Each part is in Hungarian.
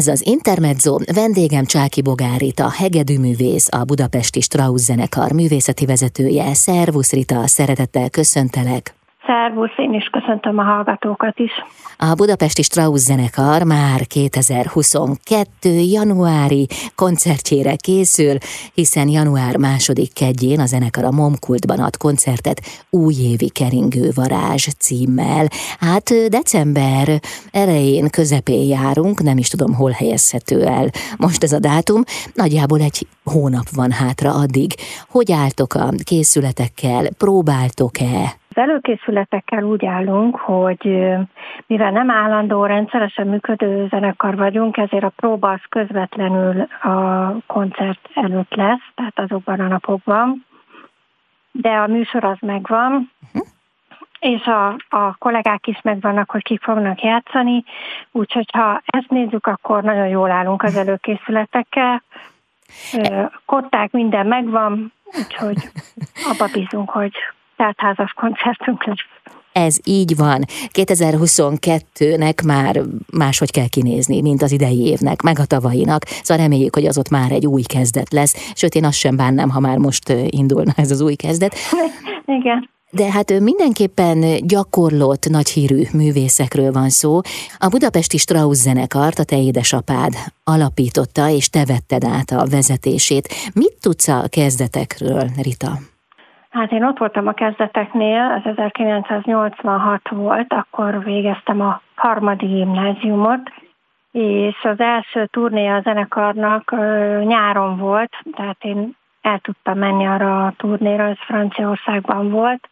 Ez az Intermezzo, vendégem Csáki Bogárita, hegedűművész, a Budapesti Strauss zenekar művészeti vezetője. Szervusz Rita, szeretettel köszöntelek! Szervusz, én is köszöntöm a hallgatókat is. A Budapesti Strauss zenekar már 2022. januári koncertjére készül, hiszen január második kedjén a zenekar a Momkultban ad koncertet Újévi keringő varázs címmel. Hát december elején, közepén járunk, nem is tudom, hol helyezhető el most ez a dátum. Nagyjából egy hónap van hátra addig. Hogy álltok a készületekkel? Próbáltok-e? Előkészületekkel úgy állunk, hogy mivel nem állandó, rendszeresen működő zenekar vagyunk, ezért a próba az közvetlenül a koncert előtt lesz, tehát azokban a napokban. De a műsor az megvan, uh-huh. és a, a kollégák is megvannak, hogy kik fognak játszani, úgyhogy ha ezt nézzük, akkor nagyon jól állunk az előkészületekkel. Kották, minden megvan, úgyhogy abba bízunk, hogy teltházas koncertünk lesz. Ez így van. 2022-nek már máshogy kell kinézni, mint az idei évnek, meg a tavalyinak. Szóval reméljük, hogy az ott már egy új kezdet lesz. Sőt, én azt sem bánnám, ha már most indulna ez az új kezdet. Igen. De hát mindenképpen gyakorlott, nagyhírű művészekről van szó. A budapesti Strauss zenekart a te édesapád alapította, és te vetted át a vezetését. Mit tudsz a kezdetekről, Rita? Hát én ott voltam a kezdeteknél, az 1986 volt, akkor végeztem a harmadik gimnáziumot, és az első turné a zenekarnak nyáron volt, tehát én el tudtam menni arra a turnéra, ez Franciaországban volt,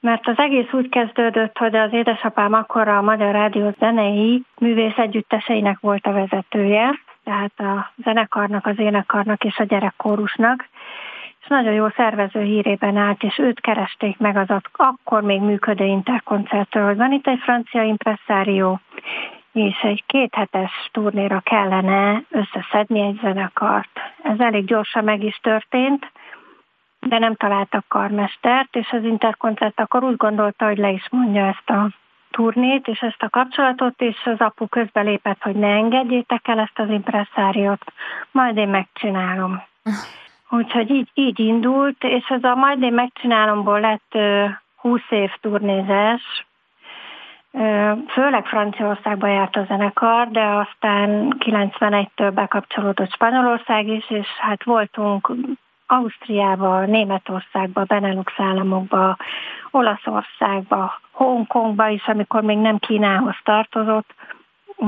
mert az egész úgy kezdődött, hogy az édesapám akkor a Magyar Rádió zenei művész együtteseinek volt a vezetője, tehát a zenekarnak, az énekarnak és a gyerekkórusnak, és nagyon jó szervező hírében állt, és őt keresték meg az akkor még működő interkoncertről, hogy van itt egy francia impresszárió, és egy kéthetes turnéra kellene összeszedni egy zenekart. Ez elég gyorsan meg is történt, de nem találtak karmestert, és az interkoncert akkor úgy gondolta, hogy le is mondja ezt a turnét és ezt a kapcsolatot, és az apu közbelépett, hogy ne engedjétek el ezt az impresszáriót, majd én megcsinálom. Úgyhogy így, így indult, és ez a majd én megcsinálomból lett 20 év turnézés, Főleg Franciaországba járt a zenekar, de aztán 91-től bekapcsolódott Spanyolország is, és hát voltunk Ausztriába, Németországba, Benelux államokba, Olaszországba, Hongkongba is, amikor még nem Kínához tartozott.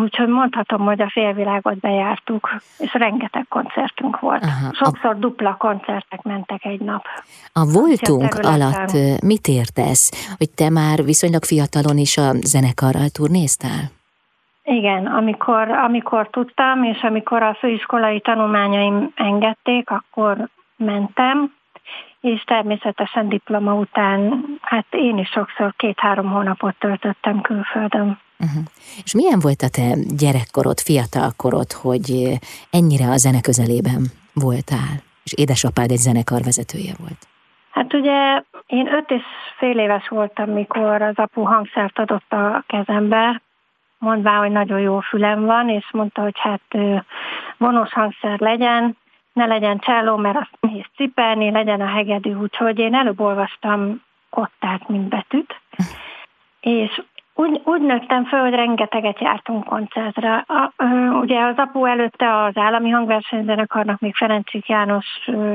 Úgyhogy mondhatom, hogy a félvilágot bejártuk, és rengeteg koncertünk volt. Aha, Sokszor a... dupla koncertek mentek egy nap. A voltunk alatt mit értesz, hogy te már viszonylag fiatalon is a zenekarral turnéztál? Igen, amikor, amikor tudtam, és amikor a főiskolai tanulmányaim engedték, akkor mentem, és természetesen diploma után, hát én is sokszor két-három hónapot töltöttem külföldön. Uh-huh. És milyen volt a te gyerekkorod, fiatalkorod, hogy ennyire a zene közelében voltál, és édesapád egy zenekar vezetője volt? Hát ugye én öt és fél éves voltam, mikor az apu hangszert adott a kezembe, mondvá, hogy nagyon jó fülem van, és mondta, hogy hát vonós hangszer legyen, ne legyen cselló, mert azt nehéz cipelni, legyen a hegedű, úgyhogy én előbb olvastam kottát, mint betűt, és úgy, úgy nőttem föl, hogy rengeteget jártunk koncertre. A, ugye az apu előtte az állami hangversenyzenekarnak még Ferencik János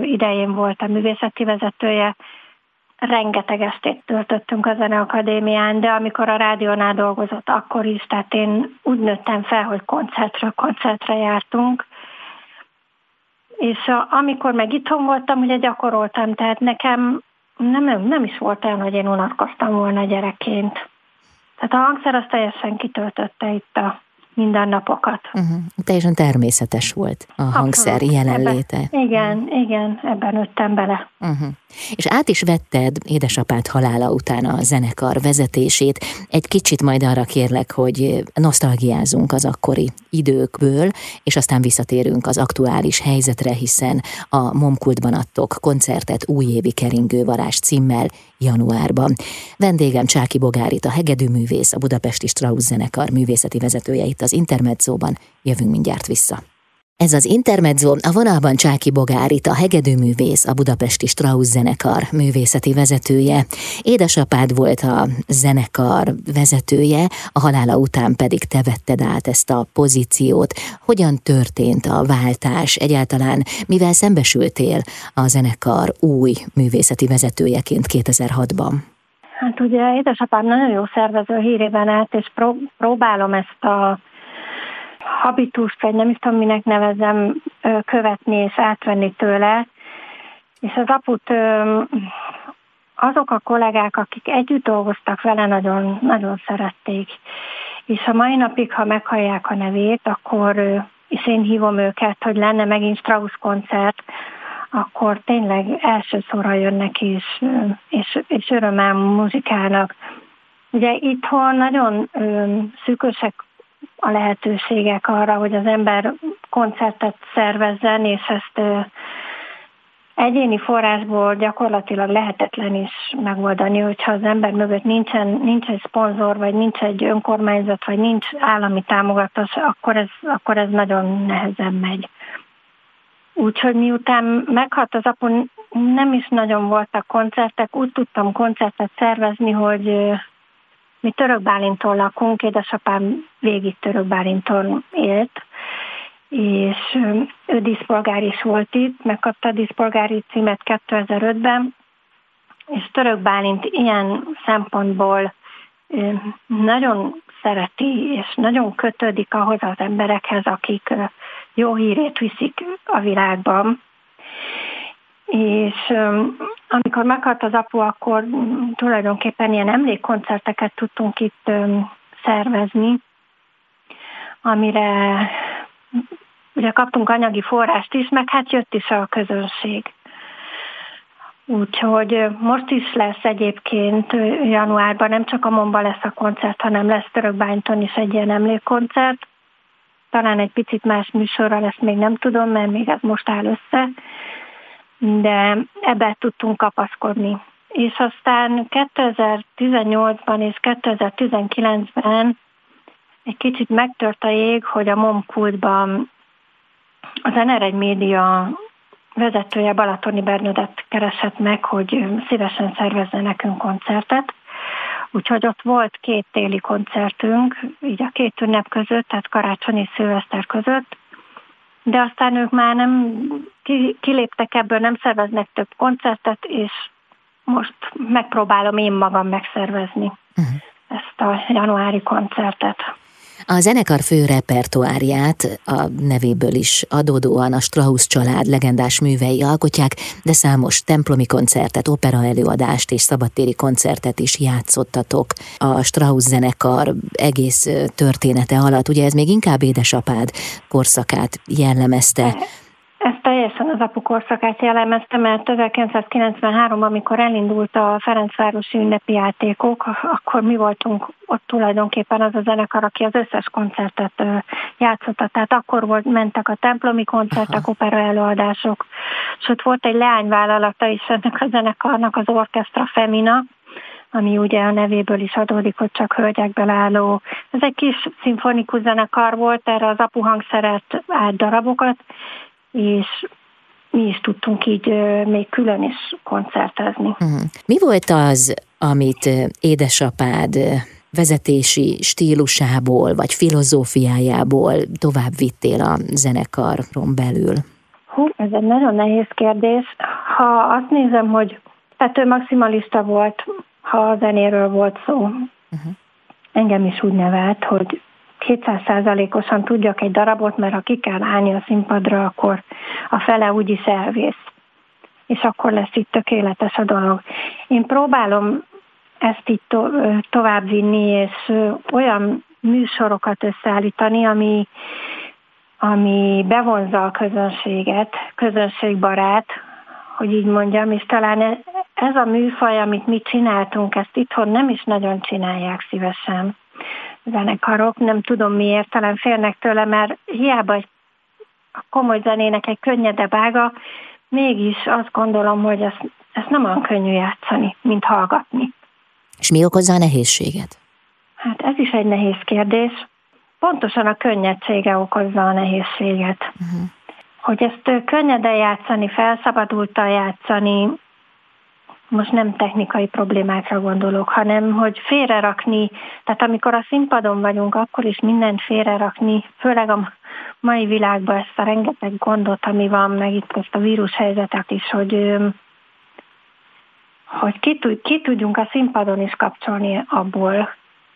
idején volt a művészeti vezetője, rengeteg estét töltöttünk a Zeneakadémián, de amikor a rádiónál dolgozott, akkor is, tehát én úgy nőttem fel, hogy koncertről koncertre jártunk, és a, amikor meg itthon voltam, ugye gyakoroltam, tehát nekem nem, nem is volt olyan, hogy én unatkoztam volna gyerekként. Tehát a hangszer az teljesen kitöltötte itt a mindennapokat. Uh-huh. Teljesen természetes volt a Abszolút. hangszer jelenléte. Ebben, igen, igen, ebben nőttem bele. Uh-huh. És át is vetted édesapád halála után a zenekar vezetését. Egy kicsit majd arra kérlek, hogy nosztalgiázunk az akkori időkből, és aztán visszatérünk az aktuális helyzetre, hiszen a Momkultban adtok koncertet újévi keringő varázs címmel januárban. Vendégem Csáki Bogárit, a hegedűművész, a Budapesti Strauss zenekar művészeti vezetője itt az Intermedzóban. Jövünk mindjárt vissza. Ez az Intermezzo, a vonalban Csáki Bogárit, a hegedűművész, a Budapesti Strauss zenekar művészeti vezetője. Édesapád volt a zenekar vezetője, a halála után pedig te vetted át ezt a pozíciót. Hogyan történt a váltás egyáltalán, mivel szembesültél a zenekar új művészeti vezetőjeként 2006-ban? Hát ugye édesapám nagyon jó szervező hírében állt, és pró- próbálom ezt a habitust, vagy nem is tudom, minek nevezem, követni és átvenni tőle. És az aput azok a kollégák, akik együtt dolgoztak vele, nagyon, nagyon szerették. És a mai napig, ha meghallják a nevét, akkor, és én hívom őket, hogy lenne megint Strauss koncert, akkor tényleg elsősorra jönnek és, és, és örömmel muzsikálnak. Ugye itthon nagyon szűkösek a lehetőségek arra, hogy az ember koncertet szervezzen, és ezt egyéni forrásból gyakorlatilag lehetetlen is megoldani, hogyha az ember mögött nincsen, nincs egy szponzor, vagy nincs egy önkormányzat, vagy nincs állami támogatás, akkor ez, akkor ez nagyon nehezen megy. Úgyhogy miután meghalt az apu, nem is nagyon voltak koncertek, úgy tudtam koncertet szervezni, hogy mi Török Bálinton lakunk, édesapám végig Török Bálinton élt, és ő díszpolgár is volt itt, megkapta a díszpolgári címet 2005-ben, és Török Bálint ilyen szempontból nagyon szereti, és nagyon kötődik ahhoz az emberekhez, akik jó hírét viszik a világban. És amikor meghalt az apu, akkor tulajdonképpen ilyen emlékkoncerteket tudtunk itt szervezni, amire ugye kaptunk anyagi forrást is, meg hát jött is a közönség. Úgyhogy most is lesz egyébként januárban, nem csak a Momba lesz a koncert, hanem lesz Törökbányton is egy ilyen emlékkoncert. Talán egy picit más műsorral, ezt még nem tudom, mert még ez most áll össze de ebbe tudtunk kapaszkodni. És aztán 2018-ban és 2019-ben egy kicsit megtört a jég, hogy a Momkultban az NR1 média vezetője Balatoni Bernadett keresett meg, hogy szívesen szervezze nekünk koncertet. Úgyhogy ott volt két téli koncertünk, így a két ünnep között, tehát karácsony és szilveszter között, de aztán ők már nem kiléptek ebből, nem szerveznek több koncertet, és most megpróbálom én magam megszervezni uh-huh. ezt a januári koncertet. A zenekar fő repertoáriát a nevéből is adódóan a Strauss család legendás művei alkotják, de számos templomi koncertet, opera előadást és szabadtéri koncertet is játszottatok a Strauss zenekar egész története alatt. Ugye ez még inkább édesapád korszakát jellemezte. Teljesen az apu korszakát jellemezte, mert 1993 amikor elindult a Ferencvárosi ünnepi játékok, akkor mi voltunk ott tulajdonképpen az a zenekar, aki az összes koncertet játszotta. Tehát akkor volt, mentek a templomi koncertek, opera előadások, ott volt egy leányvállalata is ennek a zenekarnak, az Orchestra Femina, ami ugye a nevéből is adódik, hogy csak hölgyekből álló. Ez egy kis szimfonikus zenekar volt, erre az apu hangszeret át darabokat, és mi is tudtunk így még külön is koncertezni. Uh-huh. Mi volt az, amit édesapád vezetési stílusából vagy filozófiájából tovább vittél a zenekaron belül? Hú, ez egy nagyon nehéz kérdés. Ha azt nézem, hogy tehát ő maximalista volt, ha a zenéről volt szó. Uh-huh. Engem is úgy nevelt, hogy 200%-osan tudjak egy darabot, mert ha ki kell állni a színpadra, akkor a fele úgyis elvész. És akkor lesz itt tökéletes a dolog. Én próbálom ezt itt to- tovább vinni, és olyan műsorokat összeállítani, ami, ami bevonza a közönséget, közönségbarát, hogy így mondjam, és talán e, ez a műfaj, amit mi csináltunk, ezt itthon nem is nagyon csinálják szívesen zenekarok, nem tudom miért, talán félnek tőle, mert hiába egy a komoly zenének egy könnyedebb ága, mégis azt gondolom, hogy ezt, ez nem olyan könnyű játszani, mint hallgatni. És mi okozza a nehézséget? Hát ez is egy nehéz kérdés. Pontosan a könnyedsége okozza a nehézséget. Uh-huh. Hogy ezt könnyeden játszani, felszabadultan játszani, most nem technikai problémákra gondolok, hanem hogy félrerakni, tehát amikor a színpadon vagyunk, akkor is mindent félrerakni, főleg a mai világban ezt a rengeteg gondot, ami van, meg itt ezt a vírushelyzetet is, hogy, hogy ki, ki tudjunk a színpadon is kapcsolni abból,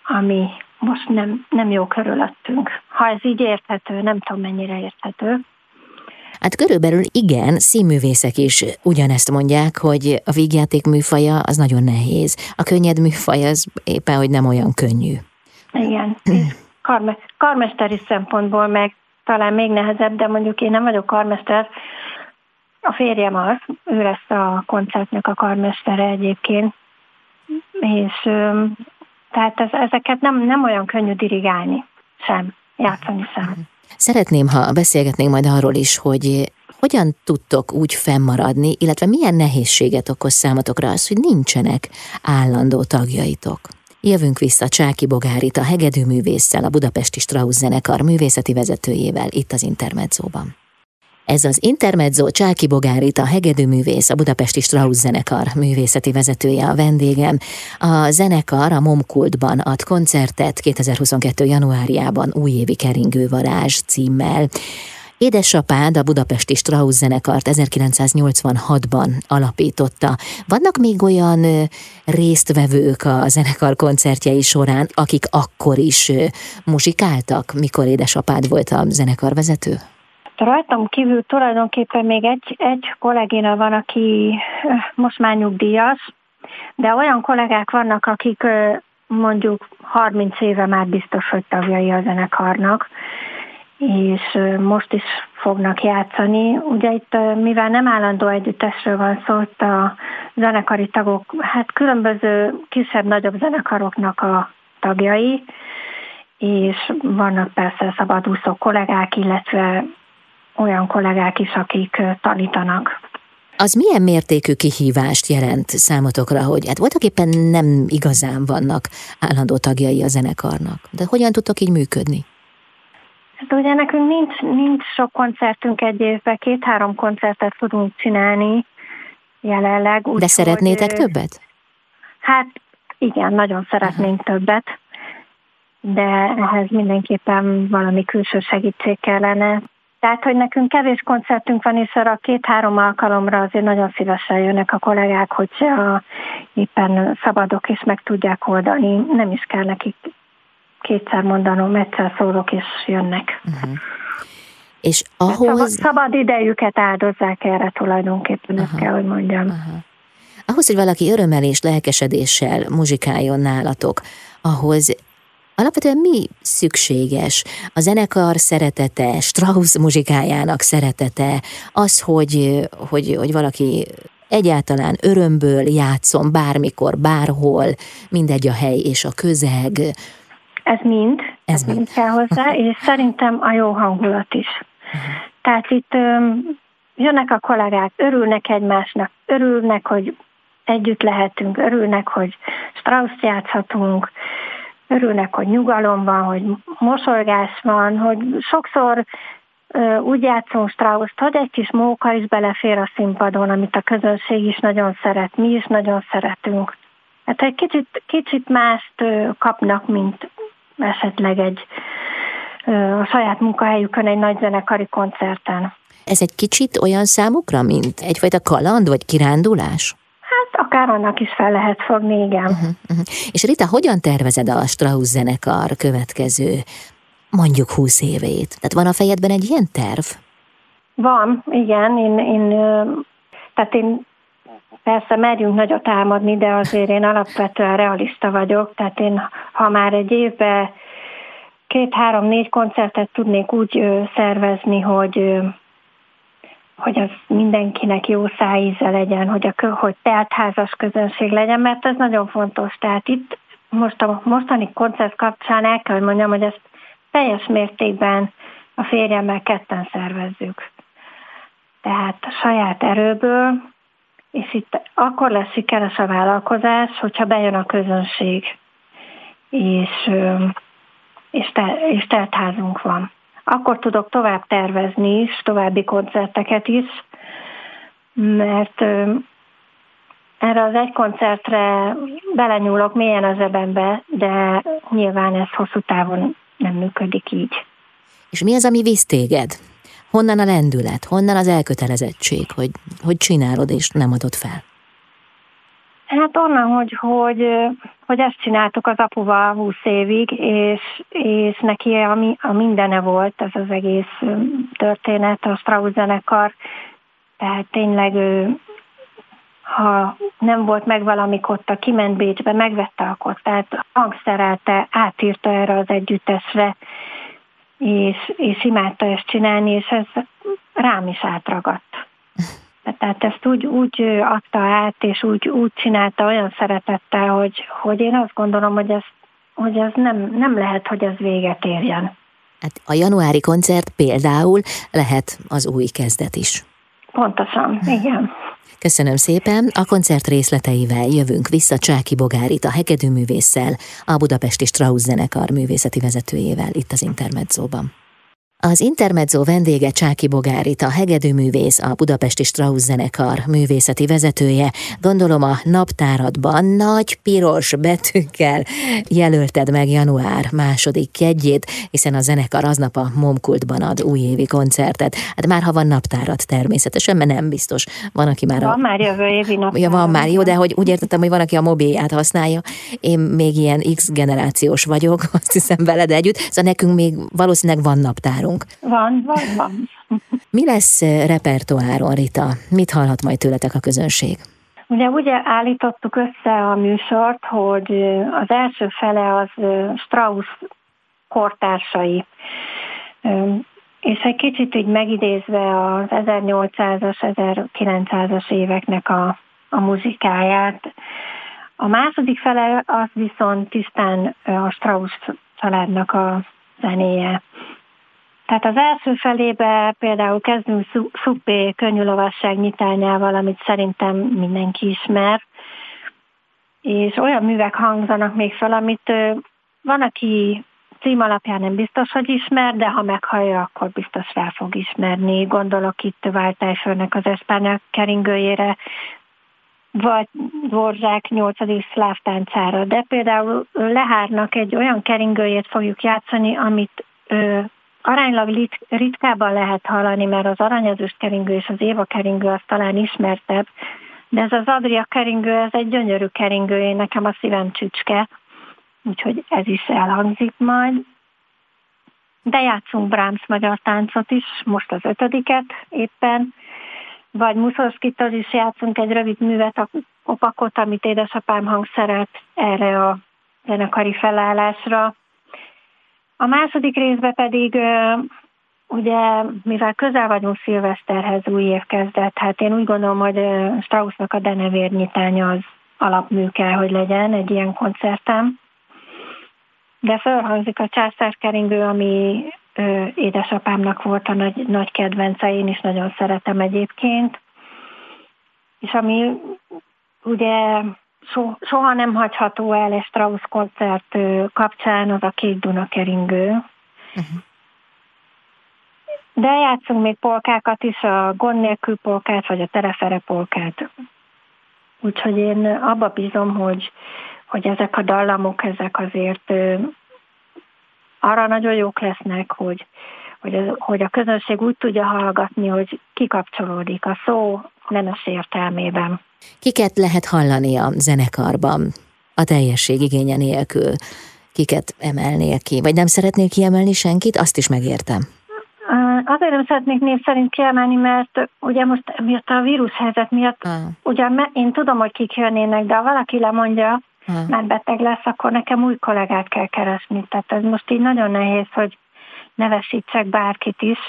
ami most nem, nem jó körülöttünk. Ha ez így érthető, nem tudom mennyire érthető. Hát körülbelül igen, színművészek is ugyanezt mondják, hogy a vígjáték műfaja az nagyon nehéz. A könnyed műfaj az éppen, hogy nem olyan könnyű. Igen, karme, karmesteri szempontból meg talán még nehezebb, de mondjuk én nem vagyok karmester, a férjem az, ő lesz a koncertnek a karmestere egyébként, és tehát ez, ezeket nem, nem olyan könnyű dirigálni sem, játszani sem. Szeretném, ha beszélgetnénk majd arról is, hogy hogyan tudtok úgy fennmaradni, illetve milyen nehézséget okoz számotokra az, hogy nincsenek állandó tagjaitok. Jövünk vissza Csáki Bogárit, a hegedűművésszel, a Budapesti Strauss zenekar művészeti vezetőjével itt az Intermedzóban. Ez az Intermezzo Csáki Bogárit, a hegedűművész, a Budapesti Strauss zenekar művészeti vezetője a vendégem. A zenekar a Momkultban ad koncertet 2022. januárjában újévi keringő varázs címmel. Édesapád a Budapesti Strauss zenekart 1986-ban alapította. Vannak még olyan résztvevők a zenekar koncertjei során, akik akkor is muzsikáltak, mikor édesapád volt a zenekarvezető? Rajtam kívül tulajdonképpen még egy, egy kollégina van, aki most már nyugdíjas, de olyan kollégák vannak, akik mondjuk 30 éve már biztos, hogy tagjai a zenekarnak, és most is fognak játszani. Ugye itt, mivel nem állandó együttesről van szó, itt a zenekari tagok, hát különböző kisebb-nagyobb zenekaroknak a tagjai, és vannak persze szabadúszó kollégák, illetve olyan kollégák is, akik tanítanak. Az milyen mértékű kihívást jelent számotokra, hogy hát voltak éppen nem igazán vannak állandó tagjai a zenekarnak, de hogyan tudtok így működni? Hát ugye nekünk nincs, nincs sok koncertünk egy évben, két-három koncertet tudunk csinálni jelenleg. Úgy, De szeretnétek hogy, többet? Hát igen, nagyon szeretnénk Aha. többet, de ehhez mindenképpen valami külső segítség kellene. Tehát, hogy nekünk kevés koncertünk van, és arra a két-három alkalomra azért nagyon szívesen jönnek a kollégák, hogy a éppen szabadok és meg tudják oldani. Nem is kell nekik kétszer mondanom, egyszer szólok és jönnek. Uh-huh. És ahhoz... Szabad, szabad idejüket áldozzák erre tulajdonképpen, uh-huh. ezt kell, hogy mondjam. Uh-huh. Ahhoz, hogy valaki örömmel és lelkesedéssel muzsikáljon nálatok, ahhoz Alapvetően mi szükséges? A zenekar szeretete, Strauss muzsikájának szeretete, az, hogy, hogy, hogy valaki egyáltalán örömből játszon bármikor, bárhol, mindegy a hely és a közeg. Ez mind, ez, ez mind. mind kell hozzá, és szerintem a jó hangulat is. Uh-huh. Tehát itt öm, jönnek a kollégák, örülnek egymásnak, örülnek, hogy együtt lehetünk, örülnek, hogy Strauss játszhatunk, örülnek, hogy nyugalom van, hogy mosolygás van, hogy sokszor úgy játszunk strauss hogy egy kis móka is belefér a színpadon, amit a közönség is nagyon szeret, mi is nagyon szeretünk. Hát egy kicsit, kicsit mást kapnak, mint esetleg egy a saját munkahelyükön egy nagy zenekari koncerten. Ez egy kicsit olyan számukra, mint egyfajta kaland vagy kirándulás? Akár annak is fel lehet fogni, igen. Uh-huh, uh-huh. És Rita, hogyan tervezed a Strauss zenekar következő mondjuk húsz évét? Tehát van a fejedben egy ilyen terv? Van, igen. Én, én, tehát én persze merjünk nagyot álmodni, de azért én alapvetően realista vagyok, tehát én ha már egy évben két-három-négy koncertet tudnék úgy szervezni, hogy hogy az mindenkinek jó szájíze legyen, hogy, a, hogy teltházas közönség legyen, mert ez nagyon fontos. Tehát itt most a mostani koncert kapcsán el kell, hogy mondjam, hogy ezt teljes mértékben a férjemmel ketten szervezzük. Tehát a saját erőből, és itt akkor lesz sikeres a vállalkozás, hogyha bejön a közönség, és, és, te, és teltházunk van. Akkor tudok tovább tervezni is, további koncerteket is, mert erre az egy koncertre belenyúlok mélyen az zsebembe, de nyilván ez hosszú távon nem működik így. És mi az, ami visz téged? Honnan a lendület, honnan az elkötelezettség, hogy, hogy csinálod és nem adod fel? Hát onnan, hogy, hogy, hogy ezt csináltuk az apuval 20 évig, és, és neki a, a mindene volt ez az egész történet, a Strauss zenekar, tehát tényleg ő, ha nem volt meg valamik ott, a kiment Bécsbe, megvette a kottát, hangszerelte, átírta erre az együttesre, és, és imádta ezt csinálni, és ez rám is átragadt. Tehát ezt úgy, úgy adta át, és úgy, úgy csinálta olyan szeretettel, hogy, hogy én azt gondolom, hogy ez, hogy ez nem, nem lehet, hogy ez véget érjen. Hát a januári koncert például lehet az új kezdet is. Pontosan, igen. Köszönöm szépen, a koncert részleteivel jövünk vissza Csáki Bogárit, a hegedűművésszel, a Budapesti Strauss zenekar művészeti vezetőjével itt az Intermedzóban. Az Intermezzo vendége Csáki Bogárit, a hegedűművész, a Budapesti Strauss zenekar művészeti vezetője. Gondolom a naptáradban nagy piros betűkkel jelölted meg január második kedjét, hiszen a zenekar aznap a Momkultban ad újévi koncertet. Hát már ha van naptárat természetesen, mert nem biztos. Van, aki már... Van a... már jövő évi naptárat. Ja, van már, jó, de hogy úgy értettem, hogy van, aki a mobilját használja. Én még ilyen X generációs vagyok, azt hiszem veled együtt, szóval nekünk még valószínűleg van naptárunk nálunk. Van, van, van. Mi lesz eh, repertoáron, Rita? Mit hallhat majd tőletek a közönség? Ugye úgy állítottuk össze a műsort, hogy eh, az első fele az eh, Strauss kortársai, és egy kicsit így megidézve az 1800-as, 1900-as éveknek a, a muzikáját. A második fele az viszont tisztán a Strauss családnak a zenéje. Tehát az első felébe például kezdünk Szupé könnyűlovasság nyitányával, amit szerintem mindenki ismer, és olyan művek hangzanak még fel, amit van, aki cím alapján nem biztos, hogy ismer, de ha meghallja, akkor biztos fel fog ismerni. Gondolok itt Váltájfőnek az Espánya keringőjére, vagy Dvorzsák 8. szláv táncára. De például Lehárnak egy olyan keringőjét fogjuk játszani, amit aránylag ritkában lehet hallani, mert az aranyezős keringő és az éva keringő az talán ismertebb, de ez az Adria keringő, ez egy gyönyörű keringő, én nekem a szívem csücske, úgyhogy ez is elhangzik majd. De játszunk Brahms magyar táncot is, most az ötödiket éppen, vagy Muszorszkitől is játszunk egy rövid művet, a opakot, amit édesapám hangszeret erre a zenekari felállásra. A második részben pedig ugye, mivel közel vagyunk szilveszterhez, új év kezdett, hát én úgy gondolom, hogy Straussnak a denevér nyitánya az alapmű kell, hogy legyen egy ilyen koncertem. De felhangzik a császárkeringő, ami ö, édesapámnak volt a nagy, nagy kedvence, én is nagyon szeretem egyébként. És ami ugye so, soha nem hagyható el egy Strauss koncert kapcsán az a két Duna keringő. Uh-huh. De játszunk még polkákat is, a gond nélkül polkát, vagy a terefere polkát. Úgyhogy én abba bízom, hogy, hogy ezek a dallamok, ezek azért arra nagyon jók lesznek, hogy, hogy, hogy a közönség úgy tudja hallgatni, hogy kikapcsolódik a szó nemes értelmében. Kiket lehet hallani a zenekarban a teljesség igénye nélkül? Kiket emelnél ki? Vagy nem szeretnél kiemelni senkit? Azt is megértem. Azért nem szeretnék név szerint kiemelni, mert ugye most miatt a vírushelyzet miatt, ah. ugye én tudom, hogy kik jönnének, de ha valaki lemondja, ah. mert beteg lesz, akkor nekem új kollégát kell keresni. Tehát ez most így nagyon nehéz, hogy nevesítsek bárkit is.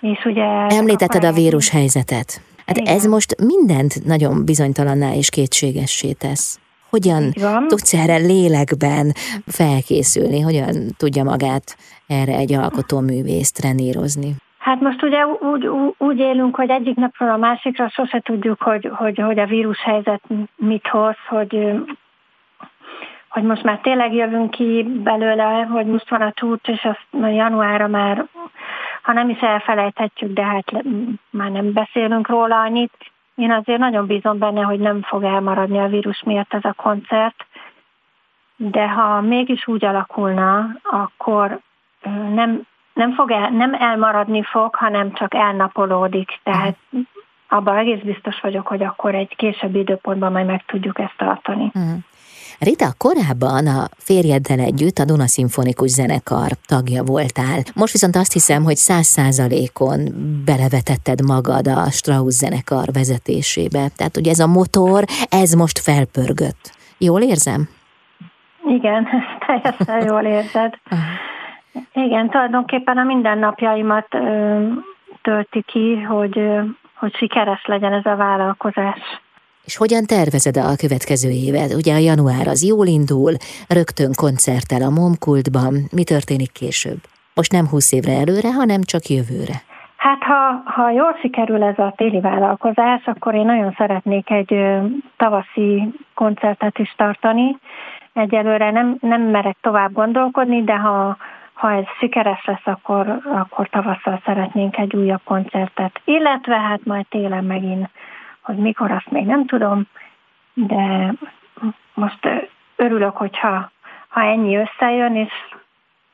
És ugye Említetted a vírus helyzetet. Hát Igen. ez most mindent nagyon bizonytalanná és kétségessé tesz. Hogyan tudsz erre lélekben felkészülni? Hogyan tudja magát erre egy alkotóművész trenírozni? Hát most ugye úgy, úgy élünk, hogy egyik napról a másikra sose tudjuk, hogy, hogy, hogy a vírushelyzet mit hoz, hogy, hogy most már tényleg jövünk ki belőle, hogy most van a csúcs, és azt januárra már, ha nem is elfelejthetjük, de hát már nem beszélünk róla annyit. Én azért nagyon bízom benne, hogy nem fog elmaradni a vírus miatt ez a koncert, de ha mégis úgy alakulna, akkor nem, nem, fog el, nem elmaradni fog, hanem csak elnapolódik. Tehát abban egész biztos vagyok, hogy akkor egy későbbi időpontban majd meg tudjuk ezt tartani. Uh-huh. Rita, korábban a férjeddel együtt a Duna Szimfonikus Zenekar tagja voltál. Most viszont azt hiszem, hogy száz százalékon belevetetted magad a Strauss zenekar vezetésébe. Tehát ugye ez a motor, ez most felpörgött. Jól érzem? Igen, teljesen jól érzed. Igen, tulajdonképpen a mindennapjaimat ö, tölti ki, hogy, hogy sikeres legyen ez a vállalkozás. És hogyan tervezed a következő évet? Ugye a január az jól indul, rögtön koncerttel a Momkultban. Mi történik később? Most nem húsz évre előre, hanem csak jövőre. Hát ha, ha jól sikerül ez a téli vállalkozás, akkor én nagyon szeretnék egy ö, tavaszi koncertet is tartani. Egyelőre nem, nem merek tovább gondolkodni, de ha, ha ez sikeres lesz, akkor, akkor tavasszal szeretnénk egy újabb koncertet. Illetve hát majd télen megint hogy mikor, azt még nem tudom, de most örülök, hogyha ha ennyi összejön, és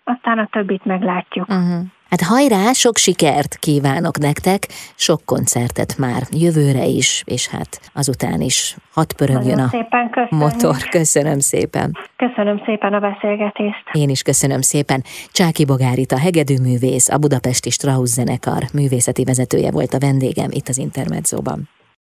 aztán a többit meglátjuk. Uh-huh. Hát hajrá, sok sikert kívánok nektek, sok koncertet már jövőre is, és hát azután is hat pörögjön a szépen motor. Köszönöm szépen. Köszönöm szépen a beszélgetést. Én is köszönöm szépen. Csáki Bogárit, a hegedűművész, a Budapesti Strauss zenekar művészeti vezetője volt a vendégem itt az Intermedzóban.